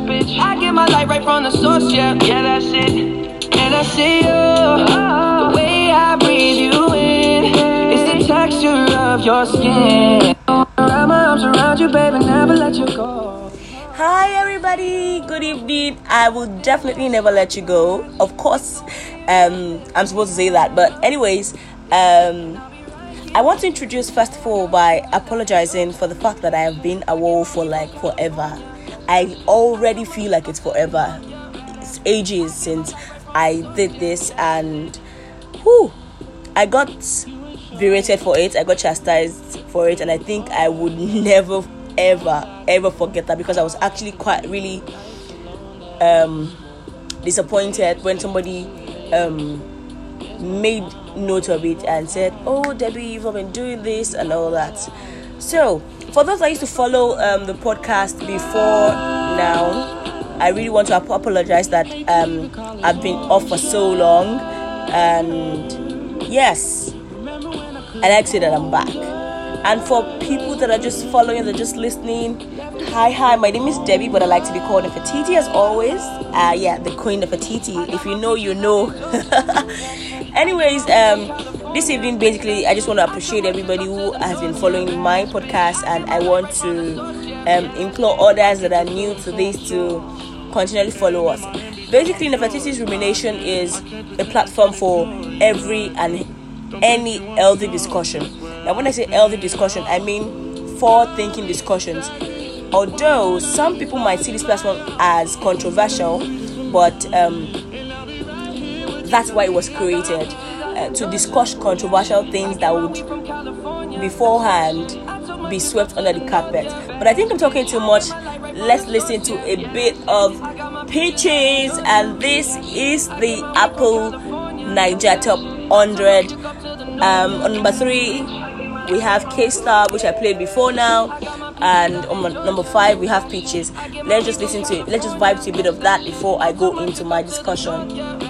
bitch. I get my light right from the source, yeah, yeah, that's it. And I see you, the way I breathe you in, it's the texture of your skin. Wrap my arms around you, baby, never let you go. Hi, everybody. Good evening. I will definitely never let you go. Of course, um, I'm supposed to say that, but anyways, um, I want to introduce first of all by apologizing for the fact that I have been away for like forever. I already feel like it's forever. It's ages since I did this, and whew, I got berated for it. I got chastised for it, and I think I would never, ever, ever forget that because I was actually quite really um, disappointed when somebody um, made note of it and said, "Oh, Debbie, you've been doing this and all that." So, for those that used to follow um, the podcast before now, I really want to apologize that um, I've been off for so long, and yes, I like that I'm back. And for people that are just following, that are just listening, hi, hi, my name is Debbie, but I like to be called Nefertiti as always. Uh, yeah, the Queen of Nefertiti. If you know, you know. Anyways, um, this evening, basically, I just want to appreciate everybody who has been following my podcast, and I want to um, implore others that are new to this to continually follow us. Basically, Nefertiti's Rumination is a platform for every and any healthy discussion. Now, when I say healthy discussion, I mean forward thinking discussions. Although some people might see this platform as controversial, but um, that's why it was created uh, to discuss controversial things that would beforehand be swept under the carpet. But I think I'm talking too much. Let's listen to a bit of pitches, and this is the Apple Niger Top 100. Um, on number three, we have K Star, which I played before now, and on number five, we have Peaches. Let's just listen to it. Let's just vibe to a bit of that before I go into my discussion.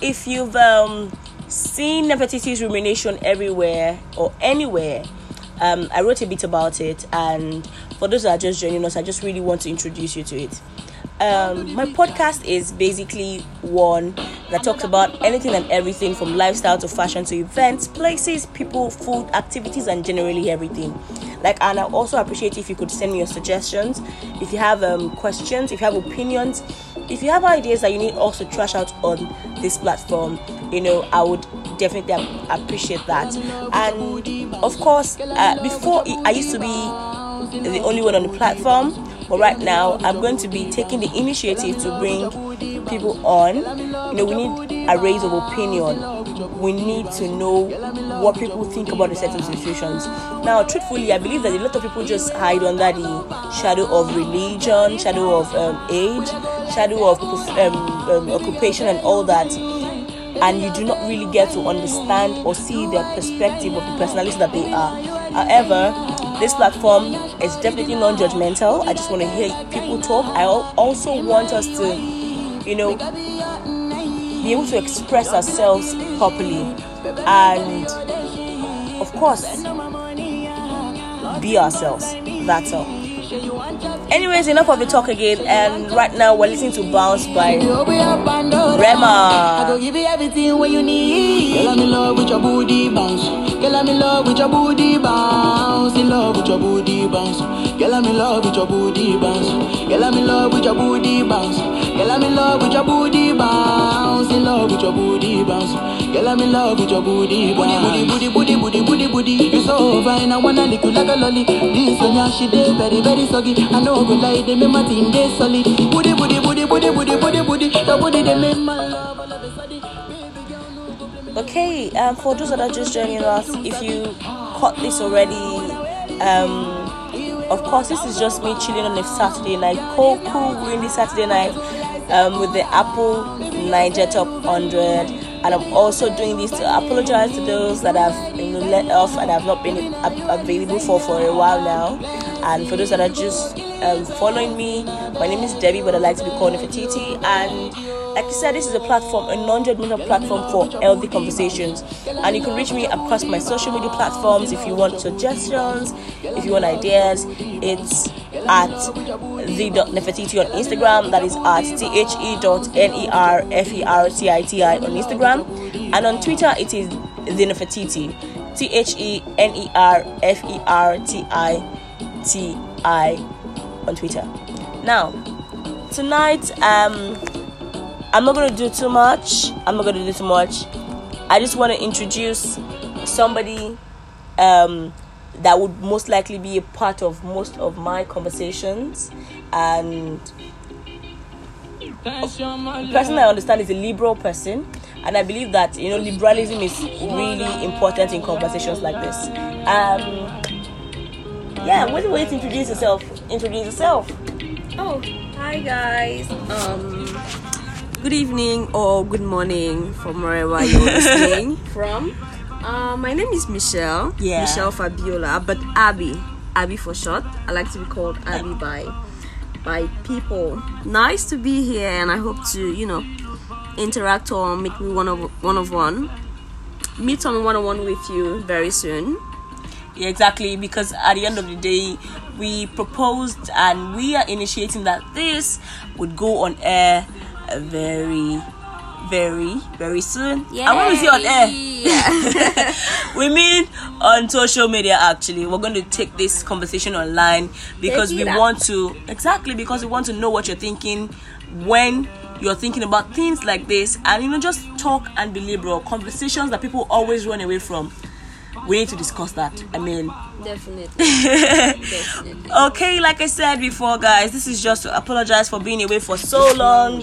If you've um, seen Nefertiti's rumination everywhere or anywhere, um, I wrote a bit about it, and for those that are just joining us, I just really want to introduce you to it. Um, my podcast is basically one that talks about anything and everything from lifestyle to fashion to events, places, people, food, activities, and generally everything. Like, and I also appreciate if you could send me your suggestions, if you have um, questions, if you have opinions, if you have ideas that you need also trash out on this platform, you know, I would definitely ap- appreciate that. And of course, uh, before I used to be the only one on the platform, but right now I'm going to be taking the initiative to bring people on. You know, we need a raise of opinion. We need to know what people think about the certain situations. Now, truthfully, I believe that a lot of people just hide under the shadow of religion, shadow of um, age, shadow of um, um, occupation, and all that and you do not really get to understand or see their perspective of the personality that they are. However, this platform is definitely non-judgmental. I just want to hear people talk. I also want us to, you know, be able to express ourselves properly, and of course, be ourselves. That's all. Anyways, enough of the talk again, and right now we're listening to Bounce by I Rema. go give you everything what you need. Girl, I'm in love with your booty bounce. Girl, I'm in love with your booty bounce. In love with your booty bounce. Girl, I'm in love with your booty bounce. Girl, I'm in love with your booty bounce. Girl, I'm in love with your booty bounce. In love with your booty bounce. Girl, I'm in love with your booty bounce. Booty, booty, booty, booty, booty, booty. You so fine, I wanna lick you like a lolly. This one, she dey very, very soggy. I know go lie, they make my team dey solid. Booty, booty, booty, booty, booty, booty, booty. Your booty they make my love all of a sudden. Baby girl, no go blame me. Okay, um, for those that are just joining us, if you caught this already, um, of course, this is just me chilling on a Saturday night, cool, cool, windy Saturday night, um, with the Apple Niger Top 100. And I'm also doing this to apologize to those that know, let off and have not been available for for a while now. And for those that are just um, following me, my name is Debbie, but I like to be called Nefertiti. And like I said, this is a platform, a non-judgmental platform for healthy conversations. And you can reach me across my social media platforms if you want suggestions, if you want ideas. It's at the.nefertiti on Instagram. That is at the.ne.r.f-e-r-t-i-t-i on Instagram. And on Twitter, it is the Nefertiti. T H E N E R F E R T I T I on Twitter. Now, tonight, um, I'm not gonna do too much. I'm not gonna do too much. I just want to introduce somebody um, that would most likely be a part of most of my conversations, and the person I understand is a liberal person, and I believe that you know liberalism is really important in conversations like this. Um, yeah, wait, wait, introduce yourself. Introduce yourself. Oh, hi guys. Um, good evening or good morning from wherever you're listening from. Uh, my name is Michelle. Yeah. Michelle Fabiola, but Abby. Abby for short. I like to be called Abby by by people. Nice to be here, and I hope to you know interact or make me one of one of one. Meet on one on one with you very soon. Yeah, exactly. Because at the end of the day, we proposed and we are initiating that this would go on air very, very, very soon. And when we say on air, Yeah. we mean on social media. Actually, we're going to take this conversation online because we want to exactly because we want to know what you're thinking when you're thinking about things like this, and you know, just talk and be liberal. Conversations that people always run away from. We need to discuss that. I mean, Definitely. Definitely. Okay, like I said before, guys, this is just to apologize for being away for so long.